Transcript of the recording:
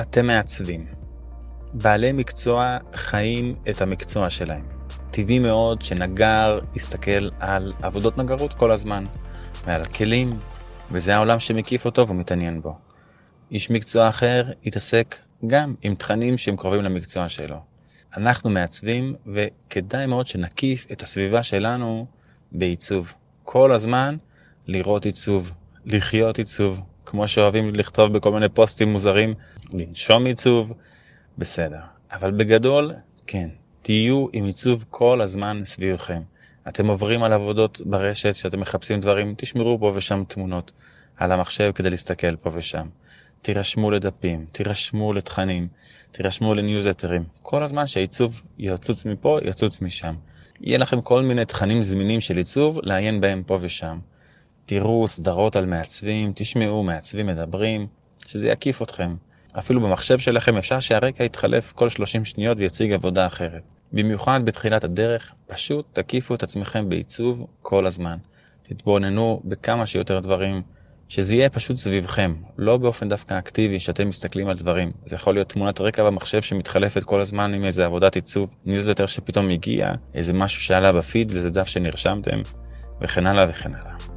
אתם מעצבים. בעלי מקצוע חיים את המקצוע שלהם. טבעי מאוד שנגר יסתכל על עבודות נגרות כל הזמן, ועל הכלים, וזה העולם שמקיף אותו ומתעניין בו. איש מקצוע אחר יתעסק גם עם תכנים שהם קרובים למקצוע שלו. אנחנו מעצבים, וכדאי מאוד שנקיף את הסביבה שלנו בעיצוב. כל הזמן לראות עיצוב, לחיות עיצוב, כמו שאוהבים לכתוב בכל מיני פוסטים מוזרים, לנשום עיצוב, בסדר. אבל בגדול, כן, תהיו עם עיצוב כל הזמן סביבכם. אתם עוברים על עבודות ברשת, שאתם מחפשים דברים, תשמרו פה ושם תמונות על המחשב כדי להסתכל פה ושם. תירשמו לדפים, תירשמו לתכנים, תירשמו לניוזלטרים. כל הזמן שהעיצוב יצוץ מפה, יצוץ משם. יהיה לכם כל מיני תכנים זמינים של עיצוב, לעיין בהם פה ושם. תראו סדרות על מעצבים, תשמעו מעצבים מדברים, שזה יקיף אתכם. אפילו במחשב שלכם אפשר שהרקע יתחלף כל 30 שניות ויציג עבודה אחרת. במיוחד בתחילת הדרך, פשוט תקיפו את עצמכם בעיצוב כל הזמן. תתבוננו בכמה שיותר דברים, שזה יהיה פשוט סביבכם, לא באופן דווקא אקטיבי שאתם מסתכלים על דברים. זה יכול להיות תמונת רקע במחשב שמתחלפת כל הזמן עם איזה עבודת עיצוב, ניוזלטר שפתאום הגיע, איזה משהו שעלה בפיד, איזה דף שנרשמתם, וכן הלאה וכן הלאה.